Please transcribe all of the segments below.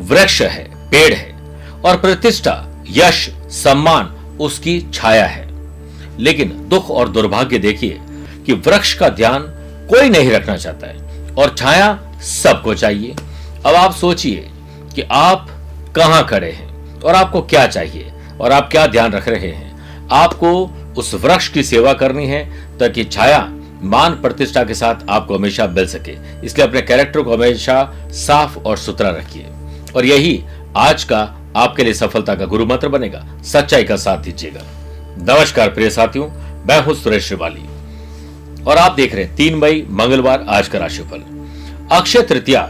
वृक्ष है, पेड़ है और प्रतिष्ठा, यश, सम्मान उसकी छाया है। लेकिन दुख और दुर्भाग्य देखिए कि वृक्ष का ध्यान कोई नहीं रखना चाहता है और छाया सबको चाहिए। अब आप सोचिए कि आप कहाँ खड़े हैं और आपको क्या चाहिए और आप क्या ध्यान रख रहे हैं। आपको उस वृक्ष की सेवा करनी है ताकि छाया मान प्रतिष्ठा के साथ आपको हमेशा मिल सके। इसलिए अपने कैरेक्टर को हमेशा साफ़ और सुथरा रखिए। और यही आज का आपके लिए सफलता का गुरु मंत्र बनेगा। सच्चाई का साथ दीजिएगा। नमस्कार प्रिय साथियों, मैं हूँ सुरेश श्रिवाली। और आप देख रहे हैं, तीन मई, मंगलवार, आज का राशिफल। अक्षय तृतीया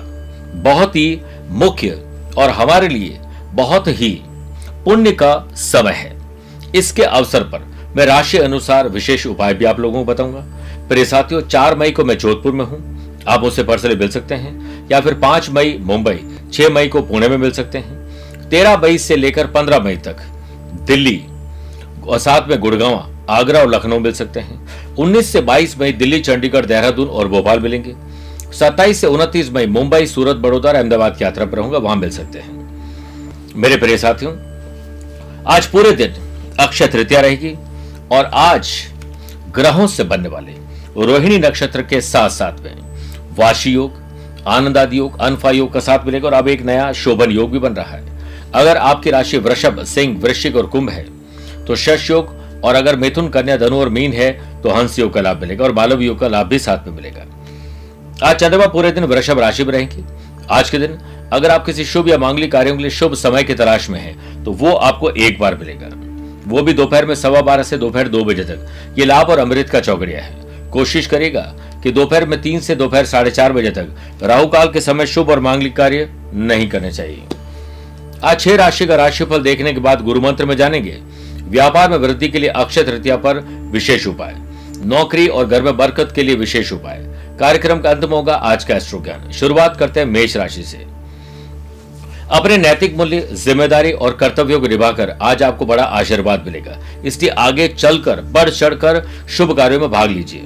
बहुत ही मुख्य और हमारे लिए बहुत ही पुण्य का समय है। इसके अवसर पर मैं राशि अनुसार विशेष उपाय भी आप लोगों को बताऊँगा। प्रिय साथियों, चार मई को मैं जोधपुर में हूँ। आप मुझसे पर्सनली मिल सकते हैं या फिर पाँच मई, मुंबई छह मई को पुणे में मिल सकते हैं। तेरह मई से लेकर पंद्रह मई तक दिल्ली और साथ में गुड़गांव, आगरा और लखनऊ मिल सकते हैं। 19 से 22 मई दिल्ली, चंडीगढ़, देहरादून और भोपाल मिलेंगे। 27 से 29 मई मुंबई, सूरत, बड़ौदा और अहमदाबाद की यात्रा पर रहूँगा वहाँ मिल सकते हैं। मेरे प्रिय साथियों, आज पूरे दिन अक्षय तृतीया रहेगी और आज ग्रहों से बनने वाले रोहिणी नक्षत्र के साथ साथ में वाशी योग आनंदादि योग अनफा योग का साथ मिलेगा और अब एक नया शोभन योग भी बन रहा है। अगर आपकी राशि वृषभ, सिंह, वृश्चिक और कुंभ है तो शश योग और अगर मिथुन, कन्या, धनु और मीन है तो हंस योग का लाभ मिलेगा और मालव योग का लाभ भी साथ में मिलेगा। आज चंद्रमा पूरे दिन वृषभ राशि में रहेंगे। आज के दिन अगर आप किसी शुभ या मांगलिक कार्यों के लिए शुभ समय की तलाश में है तो वो आपको एक बार मिलेगा। वो भी दोपहर में सवा बारह से दोपहर दो बजे तक। ये लाभ और अमृत का चौकड़िया है। कोशिश करेगा कि दोपहर में तीन से दोपहर साढ़े चार बजे तक राहु काल के समय शुभ और मांगलिक कार्य नहीं करने चाहिए। आज छह राशि का राशिफल देखने के बाद गुरु मंत्र में जानेंगे। व्यापार में वृद्धि के लिए अक्षय तृतीया पर विशेष उपाय। नौकरी और घर में बरकत के लिए विशेष उपाय। कार्यक्रम का अंत में होगा आज का एस्ट्रो ज्ञान शुरुआत करते हैं मेष राशि से। अपने नैतिक मूल्य, ज़िम्मेदारी और कर्तव्यों को निभाकर आज आपको बड़ा आशीर्वाद मिलेगा। इसलिए आगे चलकर, बढ़ चढ़कर शुभ कार्यों में भाग लीजिए।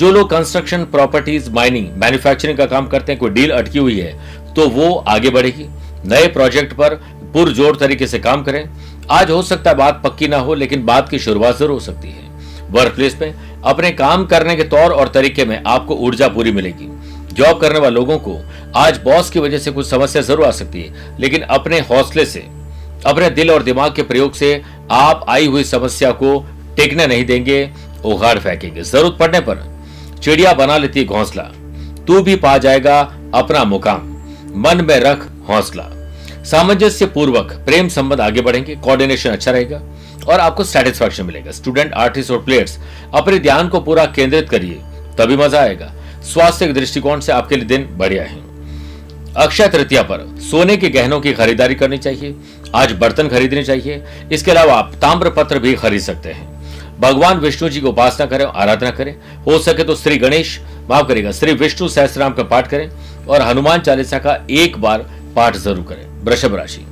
जो लोग कंस्ट्रक्शन प्रॉपर्टीज़ माइनिंग मैन्युफैक्चरिंग का काम करते हैं, कोई डील अटकी हुई है तो वो आगे बढ़ेगी। नए प्रोजेक्ट पर पुरजोर तरीके से काम करें। आज हो सकता है बात पक्की ना हो, लेकिन बात की शुरुआत ज़रूर हो सकती है। वर्क प्लेस में अपने काम करने के तौर और तरीके में आपको ऊर्जा पूरी मिलेगी। जॉब करने वाले लोगों को आज बॉस की वजह से कुछ समस्या ज़रूर आ सकती है, लेकिन अपने हौसले से, अपने दिल और दिमाग के प्रयोग से आप आई हुई समस्या को टेकने नहीं देंगे उघाड़ फेंकेंगे। ज़रूरत पड़ने पर चिड़िया बना लेती घोंसला। तू भी पा जाएगा अपना मुकाम। मन में रख हौसला। सामंजस्य पूर्वक प्रेम संबंध आगे बढ़ेंगे कोऑर्डिनेशन अच्छा रहेगा और आपको सेटिस्फैक्शन मिलेगा। स्टूडेंट आर्टिस्ट और प्लेयर्स अपने ध्यान को पूरा केंद्रित करिए, तभी मज़ा आएगा। स्वास्थ्य के दृष्टिकोण से आपके लिए दिन बढ़िया है। अक्षय तृतीया पर, सोने के गहनों की खरीदारी करनी चाहिए। आज बर्तन खरीदने चाहिए। इसके अलावा आप ताम्र पत्र भी खरीद सकते हैं। भगवान विष्णु जी की उपासना करें, आराधना करें। हो सके तो श्री गणेश, माफ़ करेगा श्री विष्णु सहस्राम का पाठ करें और हनुमान चालीसा का एक बार पाठ ज़रूर करें, वृषभ राशि।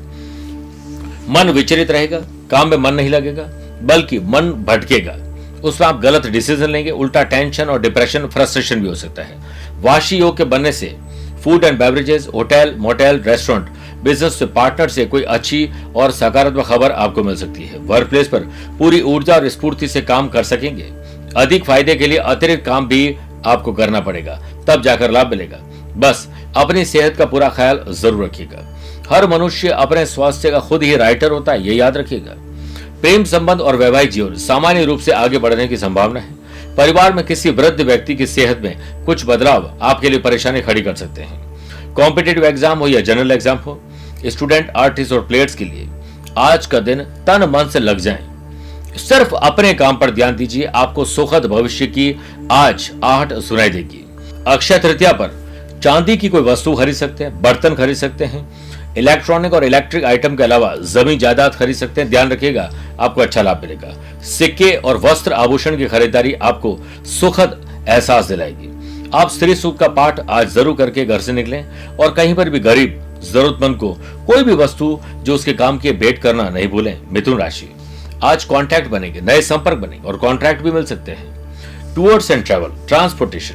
मन विचलित रहेगा, काम में मन नहीं लगेगा, बल्कि मन भटकेगा। उसमें आप गलत डिसीज़न लेंगे, उल्टा टेंशन और डिप्रेशन फ्रस्ट्रेशन भी हो सकता है। वाशी योग के बनने से food and beverages hotel motel restaurant business partner से कोई अच्छी और सकारात्मक खबर आपको मिल सकती है। वर्क प्लेस पर पूरी ऊर्जा और स्फूर्ति से काम कर सकेंगे। अधिक फ़ायदे के लिए अतिरिक्त काम भी आपको करना पड़ेगा। तब जाकर लाभ मिलेगा। बस, अपनी सेहत का पूरा ख्याल ज़रूर रखिएगा। हर मनुष्य अपने स्वास्थ्य का खुद ही राइटर होता है, ये याद रखिएगा। प्रेम संबंध और वैवाहिक जीवन सामान्य रूप से आगे बढ़ने की संभावना है। परिवार में किसी वृद्ध व्यक्ति की सेहत में कुछ बदलाव आपके लिए परेशानी खड़ी कर सकते हैं। कॉम्पिटेटिव एग्ज़ाम हो या जनरल एग्ज़ाम हो स्टूडेंट आर्टिस्ट और प्लेयर्स के लिए आज का दिन तन मन से लग जाए। सिर्फ़ अपने काम पर ध्यान दीजिए, आपको सुखद भविष्य की आज आहट सुनाई देगी। अक्षय तृतीया पर चांदी की कोई वस्तु खरीद सकते हैं, बर्तन खरीद सकते हैं इलेक्ट्रॉनिक और इलेक्ट्रिक आइटम के अलावा ज़मीन, जायदाद खरीद सकते हैं, ध्यान रखिएगा, आपको अच्छा लाभ मिलेगा। सिक्के और वस्त्र आभूषण की खरीदारी आपको सुखद एहसास दिलाएगी। आप स्त्री सुख का पाठ आज ज़रूर करके घर से निकलें और कहीं पर भी गरीब, जरूरतमंद को कोई भी वस्तु जो उसके काम की भेंट करना नहीं भूलें, मिथुन राशि। आज कॉन्ट्रैक्ट बनेंगे, नए संपर्क बनेंगे और कॉन्ट्रैक्ट भी मिल सकते हैं। Towards and travel transportation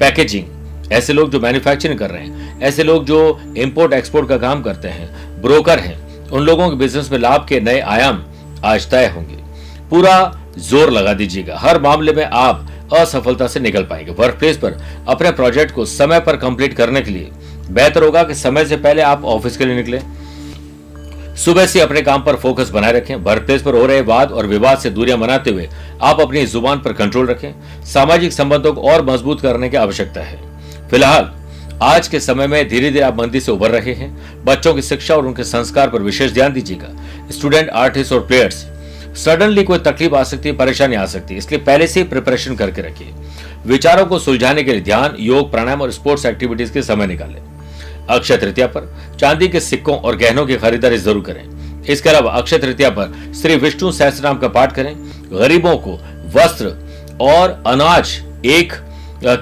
packaging ऐसे लोग जो मैन्युफैक्चरिंग कर रहे हैं, ऐसे लोग जो इम्पोर्ट एक्सपोर्ट का काम करते हैं ब्रोकर हैं, उन लोगों के बिज़नेस में लाभ के नए आयाम आज तय होंगे। पूरा ज़ोर लगा दीजिएगा। हर मामले में आप असफलता से निकल पाएँगे। वर्क प्लेस पर अपने प्रोजेक्ट को समय पर कंप्लीट करने के लिए बेहतर होगा कि समय से पहले आप ऑफ़िस के लिए निकले। सुबह से अपने काम पर फोकस बनाए रखें। वर्क प्लेस पर हो रहे वाद और विवाद से दूरियाँ बनाते हुए आप अपनी ज़ुबान पर कंट्रोल रखें। सामाजिक संबंधों को और मज़बूत करने की आवश्यकता है। फ़िलहाल, आज के समय में धीरे धीरे आप मंदी से उभर रहे हैं। बच्चों की शिक्षा और उनके संस्कार पर विशेष ध्यान दीजिएगा। स्टूडेंट आर्टिस्ट और प्लेयर्स सडनली कोई तकलीफ़ आ सकती है, परेशानी आ सकती है। इसलिए पहले से ही प्रिपरेशन करके रखिए। विचारों को सुलझाने के लिए ध्यान, योग, प्राणायाम और स्पोर्ट्स एक्टिविटीज़ के समय निकालें। अक्षय तृतीया पर चांदी के सिक्कों और गहनों की खरीदारी ज़रूर करें। इसके अलावा अक्षय तृतीया पर श्री विष्णु सहस्त्र का पाठ करें। गरीबों को वस्त्र और अनाज एक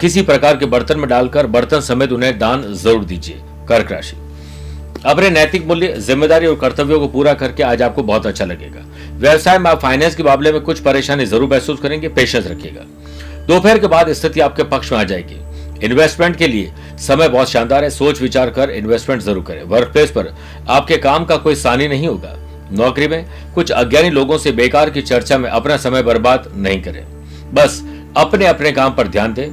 किसी प्रकार के बर्तन में डालकर बर्तन समेत उन्हें दान ज़रूर दीजिए। कर्क राशि। अपने नैतिक मूल्य, ज़िम्मेदारी और कर्तव्यों को पूरा करके आज आपको बहुत अच्छा लगेगा। व्यवसाय में आप फाइनेंस के मामले में कुछ परेशानी ज़रूर महसूस करेंगे, पेशेंस रखिएगा। दोपहर के बाद स्थिति आपके पक्ष में आ जाएगी। इन्वेस्टमेंट के लिए समय बहुत शानदार है, सोच विचार कर इन्वेस्टमेंट ज़रूर करें। वर्क प्लेस पर आपके काम का कोई सानी नहीं होगा। नौकरी में कुछ अज्ञानी लोगों से बेकार की चर्चा में अपना समय बर्बाद नहीं करें। बस अपने अपने काम पर ध्यान दें।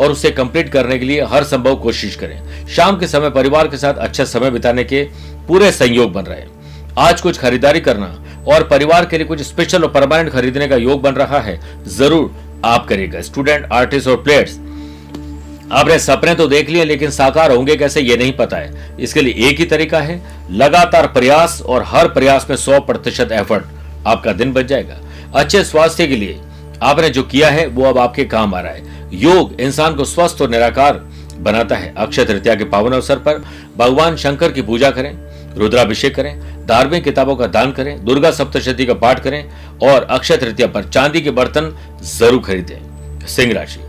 और उसे कंप्लीट करने के लिए हर संभव कोशिश करें। शाम के समय परिवार के साथ अच्छा समय बिताने के पूरे संयोग बन रहे आज कुछ खरीदारी करना और परिवार के लिए कुछ स्पेशल और परमानेंट खरीदने का योग बन रहा है, ज़रूर आप करिएगा। स्टूडेंट आर्टिस्ट और प्लेयर्स आपने सपने तो देख लिए लेकिन साकार होंगे कैसे ये नहीं पता है। इसके लिए एक ही तरीका है, लगातार प्रयास और हर प्रयास में सौ प्रतिशत एफर्ट आपका दिन बच जाएगा। अच्छे स्वास्थ्य के लिए आपने जो किया है, वो अब आपके काम आ रहा है। योग इंसान को स्वस्थ और निराकार बनाता है। अक्षय तृतीया के पावन अवसर पर भगवान शंकर की पूजा करें, रुद्राभिषेक करें, धार्मिक किताबों का दान करें, दुर्गा सप्तशती का पाठ करें और अक्षय तृतीया पर चांदी के बर्तन ज़रूर खरीदें। सिंह राशि,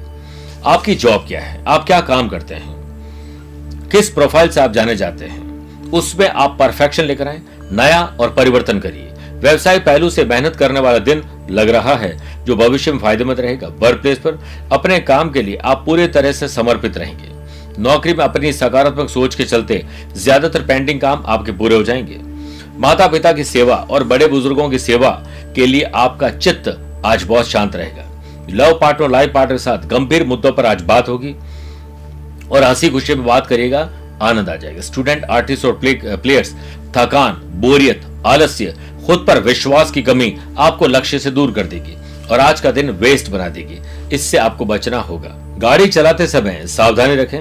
आपकी जॉब क्या है? आप क्या काम करते हैं? किस प्रोफ़ाइल से आप जाने जाते हैं? उसमें आप परफेक्शन लेकर आए, नया और परिवर्तन करिए। व्यवसाय पहलू से मेहनत करने वाला दिन लग रहा है जो भविष्य में फ़ायदेमंद रहेगा। वर्क प्लेस पर अपने काम के लिए आप पूरे तरह से समर्पित रहेंगे। नौकरी में अपनी सकारात्मक सोच के चलते ज़्यादातर पेंडिंग काम आपके पूरे हो जाएँगे। माता पिता की सेवा और बड़े बुज़ुर्गों की सेवा के लिए आपका चित्त आज बहुत शांत रहेगा। लव पार्टनर लाइफ पार्टनर के साथ गंभीर मुद्दों पर आज बात होगी और हँसी खुशी में बात करिएगा आनंद आ जाएगा। स्टूडेंट आर्टिस्ट और प्ले, प्लेयर्स थकान बोरियत आलस्य खुद पर विश्वास की कमी आपको लक्ष्य से दूर कर देगी और आज का दिन वेस्ट बना देगी। इससे आपको बचना होगा। गाड़ी चलाते समय सावधानी रखें।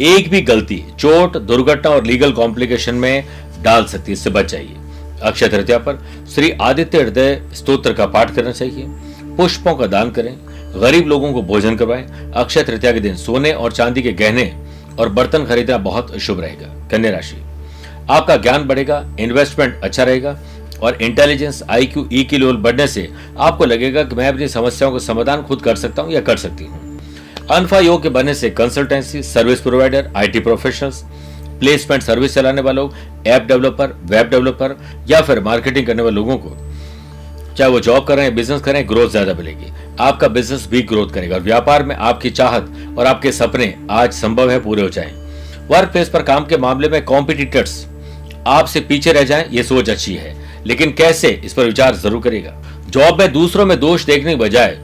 एक भी गलती, चोट, दुर्घटना और लीगल कॉम्प्लिकेशन में डाल सकती है, इससे बच जाइए अक्षय तृतीया पर, श्री आदित्य हृदय स्त्रोत्र का पाठ करना चाहिए। पुष्पों का दान करें। गरीब लोगों को भोजन करवाएँ। अक्षय तृतीया के दिन सोने और चांदी के गहने और बर्तन खरीदना बहुत शुभ रहेगा। कन्या राशि। आपका ज्ञान बढ़ेगा इन्वेस्टमेंट अच्छा रहेगा। और इंटेलिजेंस आई क्यू ई की लेवल बढ़ने से आपको लगेगा कि मैं अपनी समस्याओं का समाधान खुद कर सकता हूँ या कर सकती हूँ। अनफा योग के बनने से consultancy service provider IT professionals placement service चलाने वालों ऐप डेवलपर वेब डेवलपर या फिर मार्केटिंग करने वाले लोगों को चाहे वो जॉब कर रहे हैं बिज़नेस कर रहे हैं ग्रोथ ज़्यादा मिलेगी। आपका बिज़नेस भी ग्रोथ करेगा और व्यापार में आपकी चाहत और आपके सपने आज संभव है, पूरे हो जाएँ। वर्क प्लेस पर काम के मामले में कॉम्पिटिटर्स आपसे पीछे रह जाएँ, ये सोच अच्छी है। लेकिन कैसे इस पर विचार ज़रूर करेगा। जॉब में दूसरों में दोष देखने के बजाय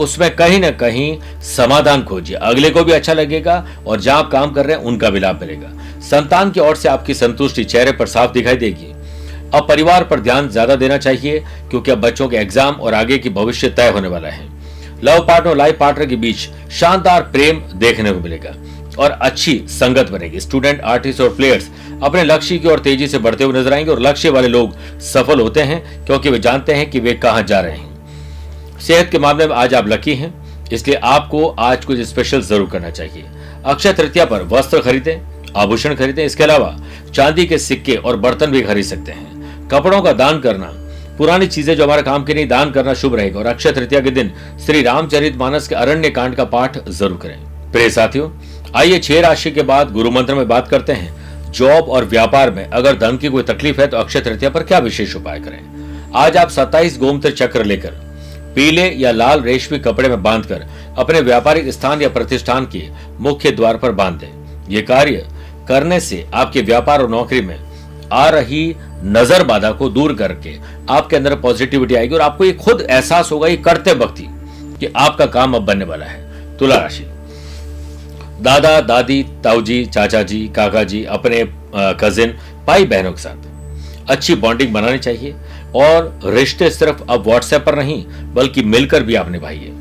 उसमें कहीं ना कहीं समाधान खोजिए। अगले को भी अच्छा लगेगा और जहाँ आप काम कर रहे हैं, उनका भी लाभ मिलेगा। संतान की ओर से आपकी संतुष्टि चेहरे पर साफ़ दिखाई देगी। अब परिवार पर ध्यान ज़्यादा देना चाहिए, क्योंकि अब बच्चों के एग्ज़ाम और आगे की भविष्य तय होने वाला है। लव पार्टनर और लाइफ पार्टनर के बीच शानदार प्रेम देखने को मिलेगा। और अच्छी संगत बनेगी। स्टूडेंट आर्टिस्ट और प्लेयर्स अपने लक्ष्य की ओर तेज़ी से बढ़ते हुए नज़र आएँगे और लक्ष्य वाले लोग सफल होते हैं, क्योंकि वे जानते हैं कि वे कहाँ जा रहे हैं। सेहत के मामले में आज आप लकी हैं, इसलिए आपको आज कुछ स्पेशल ज़रूर करना चाहिए। अक्षय तृतीया पर वस्त्र खरीदें, आभूषण खरीदें, इसके अलावा चांदी के सिक्के और बर्तन भी खरीद सकते हैं। कपड़ों का दान करना, पुरानी चीज़ें जो हमारे काम की नहीं, दान करना शुभ रहेगा। और अक्षय तृतीया के दिन श्री रामचरित मानस के अरण्य कांड का पाठ ज़रूर करें। प्रिय साथियों आइए छह राशि के बाद गुरु मंत्र में बात करते हैं। जॉब और व्यापार में अगर धन की कोई तकलीफ़ है तो अक्षय तृतीया पर क्या विशेष उपाय करें? आज आप सत्ताईस गोमत्र चक्र लेकर पीले या लाल रेशमी कपड़े में बांधकर अपने व्यापारिक स्थान या प्रतिष्ठान के मुख्य द्वार पर बाँध। दें ये कार्य करने से आपके व्यापार और नौकरी में आ रही नज़र बाधा को दूर करके आपके अंदर पॉजिटिविटी आएगी और आपको ये खुद एहसास होगा, ये करते वक्त ही कि आपका काम अब बनने वाला है। तुला राशि। दादा, दादी, ताऊजी चाचा जी काका जी अपने कजिन भाई बहनों के साथ। अच्छी बॉन्डिंग बनानी चाहिए और रिश्ते सिर्फ़ अब व्हाट्सएप पर नहीं, बल्कि मिलकर भी आप निभाइए।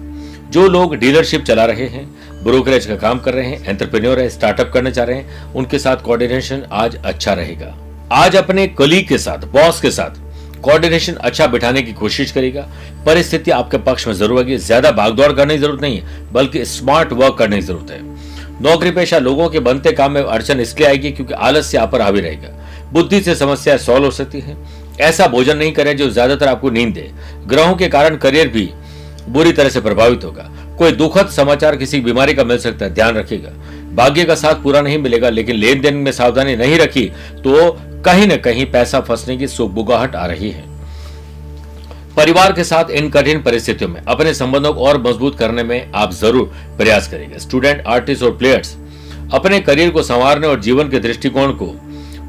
जो लोग डीलरशिप चला रहे हैं ब्रोकरेज का काम कर रहे हैं एंटरप्रेन्योर है स्टार्टअप करने चाह रहे हैं, उनके साथ कोऑर्डिनेशन आज अच्छा रहेगा। आज अपने कलीग के साथ बॉस के साथ कोऑर्डिनेशन अच्छा बिठाने की कोशिश करेगा। परिस्थिति आपके पक्ष में ज़रूर होगी ज़्यादा भागदौड़ करने की ज़रूरत नहीं है, बल्कि स्मार्ट वर्क करने की ज़रूरत है। नौकरी पेशा लोगों के बनते काम में अड़चन इसलिए आएगी क्योंकि आलस्य आप पर हावी रहेगा। बुद्धि से समस्या सॉल्व हो सकती है। ऐसा भोजन नहीं करें जो ज़्यादातर आपको नींद दे। ग्रहों के कारण करियर भी बुरी तरह से प्रभावित होगा। कोई दुखद समाचार किसी बीमारी का मिल सकता है, ध्यान रखिएगा। भाग्य का साथ पूरा नहीं मिलेगा, लेकिन लेन देन में सावधानी नहीं रखी तो कहीं न कहीं पैसा फंसने की सुबुगाहट आ रही है। परिवार के साथ इन कठिन परिस्थितियों में अपने संबंधों को और मज़बूत करने में आप ज़रूर प्रयास करेंगे। स्टूडेंट आर्टिस्ट और प्लेयर्स अपने करियर को संवारने और जीवन के दृष्टिकोण को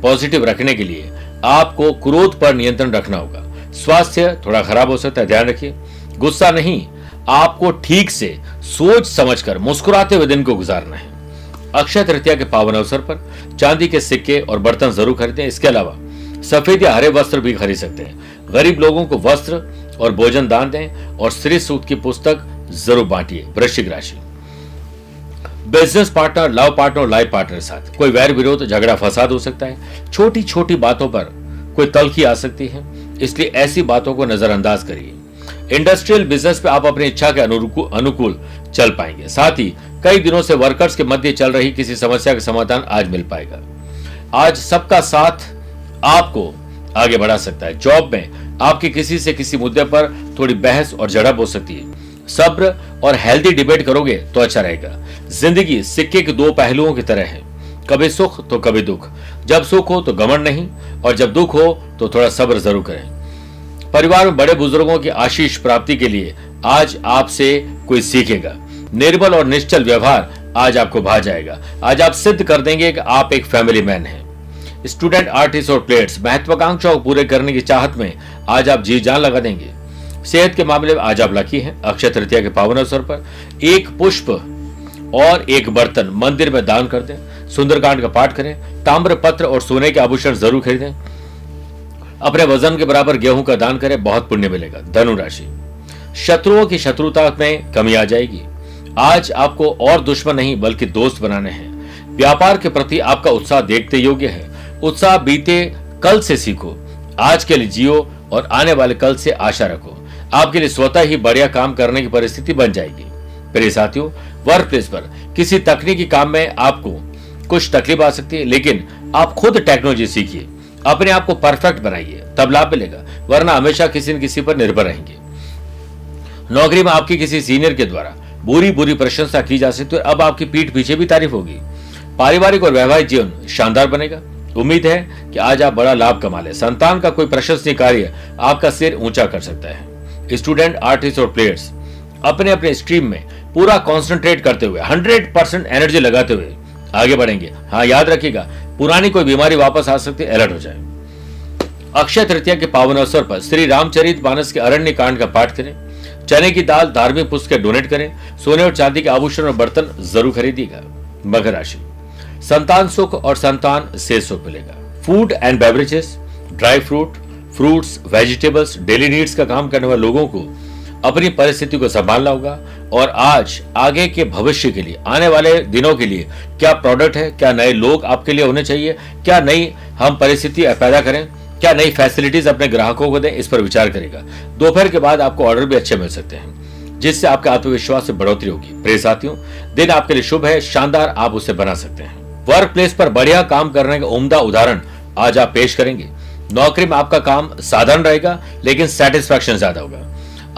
पॉजिटिव रखने के लिए आपको क्रोध पर नियंत्रण रखना होगा। स्वास्थ्य थोड़ा खराब हो सकता है, ध्यान रखिए। गुस्सा नहीं, आपको ठीक से सोच समझकर मुस्कुराते हुए दिन को गुजारना है। अक्षय तृतीया के पावन अवसर पर चांदी के सिक्के और बर्तन ज़रूर खरीदें। इसके अलावा सफ़ेद या हरे वस्त्र भी खरीद सकते हैं। गरीब लोगों को वस्त्र और भोजन दान दें और श्री सूत की पुस्तक ज़रूर बांटिए, वृश्चिक राशि। Business partner love partner life partner साथ। कोई वैर विरोध, झगड़ा, फसाद हो सकता है। छोटी छोटी बातों पर कोई तलखी आ सकती है। इसलिए ऐसी बातों को नजरअंदाज करिए। इंडस्ट्रियल बिज़नेस पे आप अपनी इच्छा के अनुकूल चल पाएँगे। साथ ही कई दिनों से वर्कर्स के मध्य चल रही किसी समस्या का समाधान आज मिल पाएगा। आज सबका साथ आपको आगे बढ़ा सकता है। जॉब में आपके किसी से किसी मुद्दे पर थोड़ी बहस और झड़प हो सकती है। सब्र और हेल्दी डिबेट करोगे तो अच्छा रहेगा। ज़िंदगी सिक्के के दो पहलुओं की तरह है। कभी सुख तो कभी दुख। जब सुख हो तो गमन नहीं और जब दुख हो तो थोड़ा सब्र ज़रूर करें। परिवार में बड़े बुज़ुर्गों की आशीष प्राप्ति के लिए आज आपसे कोई सीखेगा। निर्बल और निश्चल व्यवहार आज आपको भा जाएगा। आज आप सिद्ध कर देंगे कि आप एक फैमिली मैन हैं। स्टूडेंट आर्टिस्ट और प्लेयर्स महत्वाकांक्षा को पूरे करने की चाहत में आज आप जी जान लगा देंगे। सेहत के मामले में आज आप लकी हैं। अक्षय तृतीया के पावन अवसर पर एक पुष्प और एक बर्तन मंदिर में दान कर दें। सुंदरकांड का पाठ करें। ताम्र पत्र और सोने के आभूषण ज़रूर खरीदें। अपने वज़न के बराबर गेहूँ का दान करें। बहुत पुण्य मिलेगा। धनु राशि। शत्रुओं की शत्रुता में कमी आ जाएगी। आज आपको और दुश्मन नहीं, बल्कि दोस्त बनाने हैं। व्यापार के प्रति आपका उत्साह देखते योग्य है। उत्साह बीते, कल से सीखो। आज के लिए जियो और आने वाले कल से आशा रखो। आपके लिए स्वतः ही बढ़िया काम करने की परिस्थिति बन जाएगी। प्रिय साथियों वर्क प्लेस पर किसी तकनीकी काम में आपको कुछ तकलीफ़ आ सकती है, लेकिन आप खुद टेक्नोलॉजी सीखिए। अपने आप को परफेक्ट बनाइए। तब लाभ मिलेगा, वरना हमेशा किसी न किसी पर निर्भर रहेंगे। नौकरी में आपकी किसी सीनियर के द्वारा बुरी बुरी प्रशंसा की जा सकती है अब आपकी पीठ पीछे भी तारीफ़ होगी। पारिवारिक और वैवाहिक जीवन शानदार बनेगा। उम्मीद है कि आज आप बड़ा लाभ कमा ले। संतान का कोई प्रशंसनीय कार्य आपका सिर ऊँचा कर सकता है। स्टूडेंट, आर्टिस्ट और प्लेयर्स अपने अपने स्ट्रीम में पूरा कॉन्सेंट्रेट करते हुए 100 परसेंट एनर्जी लगाते हुए आगे बढ़ेंगे। हाँ याद रखिएगा, पुरानी कोई बीमारी वापस आ सकती है अलर्ट हो जाए। अक्षय तृतीया के पावन अवसर पर श्री रामचरित मानस के अरण्य कांड का पाठ करें। चने की दाल धार्मिक पुस्तकें डोनेट करें। सोने और चांदी के आभूषण और बर्तन ज़रूर खरीदिएगा। मकर राशि। संतान सुख और संतान से सुख मिलेगा। Food and beverages dry fruit fruits vegetables daily needs का काम करने वाले लोगों को अपनी परिस्थिति को संभालना होगा। और आज, आगे के भविष्य के लिए, आने वाले दिनों के लिए क्या प्रोडक्ट है, क्या नए लोग आपके लिए होने चाहिए, क्या नई हम परिस्थिति पैदा करें, क्या नई फैसिलिटीज़ अपने ग्राहकों को दें, इस पर विचार करेगा। दोपहर के बाद आपको ऑर्डर भी अच्छे मिल सकते हैं, जिससे आपके आत्मविश्वास में बढ़ोतरी होगी। प्रिय साथियों, दिन आपके लिए शुभ है, शानदार आप उसे बना सकते हैं। वर्क प्लेस पर बढ़िया काम करने का उम्दा उदाहरण आज आप पेश करेंगे। नौकरी में आपका काम साधारण रहेगा, लेकिन सेटिस्फैक्शन ज़्यादा होगा।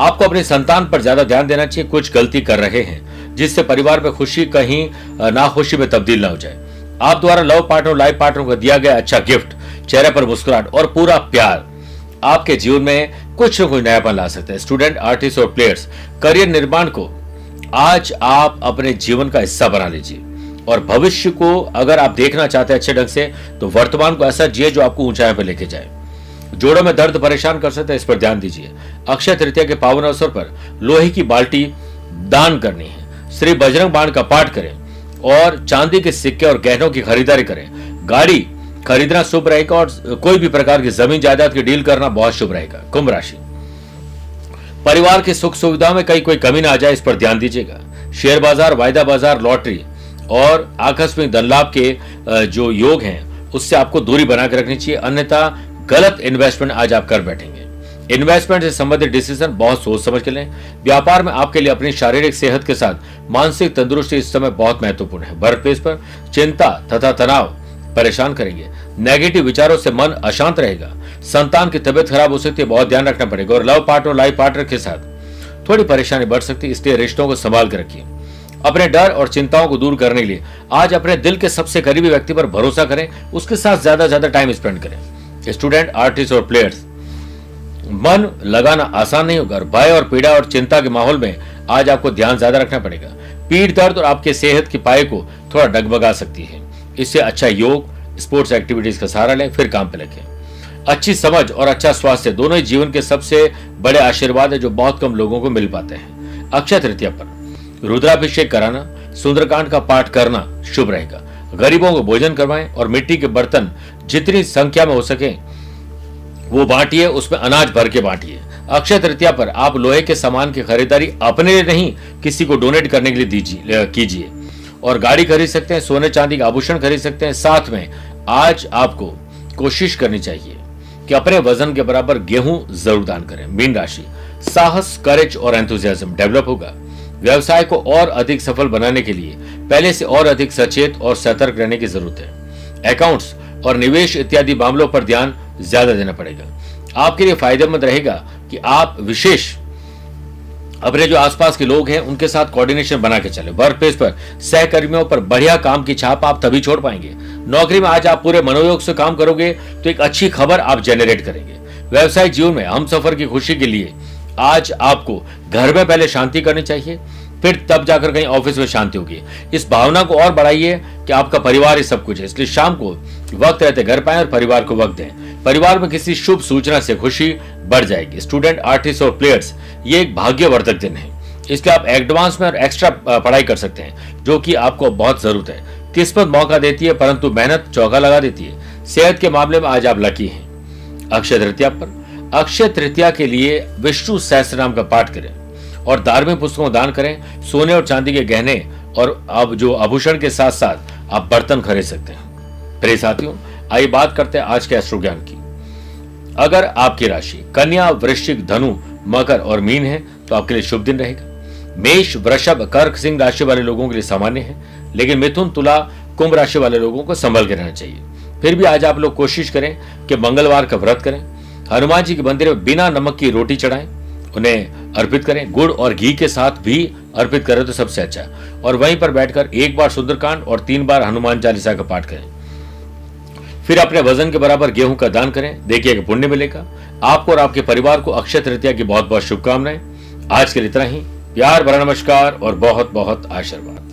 आपको अपनी संतान पर ज़्यादा ध्यान देना चाहिए, कुछ गलती कर रहे हैं, जिससे परिवार में खुशी कहीं नाखुशी में तब्दील ना हो जाए। आप द्वारा लव पार्टनर लाइफ पार्टनर को दिया गया अच्छा गिफ्ट चेहरे पर मुस्कुराहट और पूरा प्यार आपके जीवन में कुछ न कुछ नयापन ला सकते हैं। स्टूडेंट आर्टिस्ट और प्लेयर्स करियर निर्माण को आज आप अपने जीवन का हिस्सा बना लीजिए। और भविष्य को अगर आप देखना चाहते हैं अच्छे ढंग से तो वर्तमान को ऐसा जिए जो आपको ऊंचाई पर लेके जाए। जोड़ों में दर्द परेशान कर सकते हैं, इस पर ध्यान दीजिए। अक्षय तृतीया के पावन अवसर पर लोहे की बाल्टी दान करनी है। श्री बजरंग बाण का पाठ करें और चांदी के सिक्के और गहनों की खरीदारी करें। गाड़ी खरीदना शुभ रहेगा और कोई भी प्रकार की ज़मीन जायदाद की डील करना बहुत शुभ रहेगा। कुंभ राशि। परिवार की सुख सुविधा में कहीं कोई कमी ना आ जाए, इस पर ध्यान दीजिएगा। शेयर बाज़ार, वायदा बाज़ार, लॉटरी और आकस्मिक धन लाभ के जो योग हैं, उससे आपको दूरी बनाकर रखनी चाहिए। अन्यथा गलत इन्वेस्टमेंट आज आप कर बैठेंगे। इन्वेस्टमेंट से संबंधित डिसीज़न बहुत सोच समझ के लें। व्यापार में आपके लिए अपनी शारीरिक सेहत के साथ मानसिक तंदुरुस्ती इस समय बहुत महत्वपूर्ण है। वर्क प्लेस पर चिंता तथा तनाव परेशान करेंगे। नेगेटिव विचारों से मन अशांत रहेगा। संतान की तबियत खराब हो सकती है, बहुत ध्यान रखना पड़ेगा। और लव पार्टनर लाइफ पार्टनर के साथ थोड़ी परेशानी बढ़ सकती है, इसलिए रिश्तों को संभाल कर रखिए। अपने डर और चिंताओं को दूर करने के लिए। आज अपने दिल के सबसे करीबी व्यक्ति पर भरोसा करें, उसके साथ ज़्यादा ज़्यादा टाइम स्पेंड करें। स्टूडेंट आर्टिस्ट और प्लेयर्स मन लगाना आसान नहीं होगा भय और पीड़ा और चिंता के माहौल में आज आपको ध्यान ज़्यादा रखना पड़ेगा। पीठ दर्द और आपके सेहत की पाए को थोड़ा डगमगा सकती है। इससे अच्छा योग स्पोर्ट्स एक्टिविटीज़ का सहारा लें, फिर काम पे रखें अच्छी समझ और अच्छा स्वास्थ्य दोनों ही जीवन के सबसे बड़े आशीर्वाद है जो बहुत कम लोगों को मिल पाते हैं। अक्षय तृतीया पर। रुद्राभिषेक कराना, सुंदरकांड का पाठ करना शुभ रहेगा। गरीबों को भोजन करवाएँ और मिट्टी के बर्तन जितनी संख्या में हो सके, वो बांटिए, उसमें अनाज भर के बांटिए। अक्षय तृतीया पर आप लोहे के सामान की खरीदारी अपने लिए नहीं, किसी को डोनेट करने के लिए दीजिए कीजिए। और गाड़ी खरीद सकते हैं, सोने चांदी का आभूषण खरीद सकते हैं, साथ में आज आपको कोशिश करनी चाहिए कि अपने वज़न के बराबर गेहूँ ज़रूर दान करें। मीन राशि, साहस करेज और एंथुजियाज्म डेवलप होगा। व्यवसाय को और अधिक सफल बनाने के लिए पहले से और अधिक सचेत और सतर्क रहने की ज़रूरत है। अकाउंट्स और निवेश इत्यादि मामलों पर ध्यान ज़्यादा देना पड़ेगा। आपके लिए फ़ायदेमंद रहेगा कि आप विशेष अपने जो आसपास के लोग हैं, उनके साथ कोऑर्डिनेशन बना के चले। वर्क प्लेस पर, सहकर्मियों पर बढ़िया काम की छाप आप तभी छोड़ पाएँगे। नौकरी में आज आप पूरे मनोयोग से काम करोगे तो एक अच्छी खबर आप जनरेट करेंगे। व्यवसायिक जीवन में हम सफ़र की खुशी के लिए आज आपको घर में पहले शांति करनी चाहिए, फिर तब जाकर कहीं ऑफ़िस में शांति होगी। इस भावना को और बढ़ाइए कि आपका परिवार ही सब कुछ है। इसलिए शाम को वक्त रहते घर पाए और परिवार को वक्त दें। परिवार में किसी शुभ सूचना से खुशी बढ़ जाएगी। स्टूडेंट, आर्टिस्ट और प्लेयर्स, ये एक भाग्यवर्धक दिन है। इसलिए आप एडवांस में और एक्स्ट्रा पढ़ाई कर सकते हैं, जो कि आपको बहुत ज़रूरत है। किस्मत मौका देती है, परंतु मेहनत चौका लगा देती है। सेहत के मामले में आज आप लकी हैं। अक्षय तृतीया पर। अक्षय तृतीया के लिए विष्णु सहस्त्र नाम का पाठ करें और धार्मिक पुस्तकों दान करें, सोने और चांदी के गहने और अब जो आभूषण के साथ साथ आप बर्तन खरीद सकते हैं। प्रिय साथियों, आइए बात करते हैं आज के अश्रु ज्ञान की। अगर आपकी राशि कन्या, वृश्चिक, धनु, मकर और मीन है तो आपके लिए शुभ दिन रहेगा। मेष, वृषभ, कर्क, सिंह राशि वाले लोगों के लिए सामान्य है, लेकिन मिथुन, तुला, कुंभ राशि वाले लोगों को संभल के रहना चाहिए। फिर भी आज आप लोग कोशिश करें कि मंगलवार का व्रत करें हनुमान जी के मंदिर में बिना नमक की रोटी चढ़ाएँ, उन्हें अर्पित करें। गुड़ और घी के साथ भी अर्पित करें तो सबसे अच्छा और वहीं पर बैठकर एक बार सुंदरकांड और तीन बार हनुमान चालीसा का पाठ करें। फिर अपने वज़न के बराबर गेहूँ का दान करें। देखिएगा पुण्य मिलेगा। आपको और आपके परिवार को अक्षय तृतीया की बहुत बहुत शुभकामनाएँ। आज के लिए इतना ही। प्यार भरा नमस्कार और बहुत बहुत आशीर्वाद।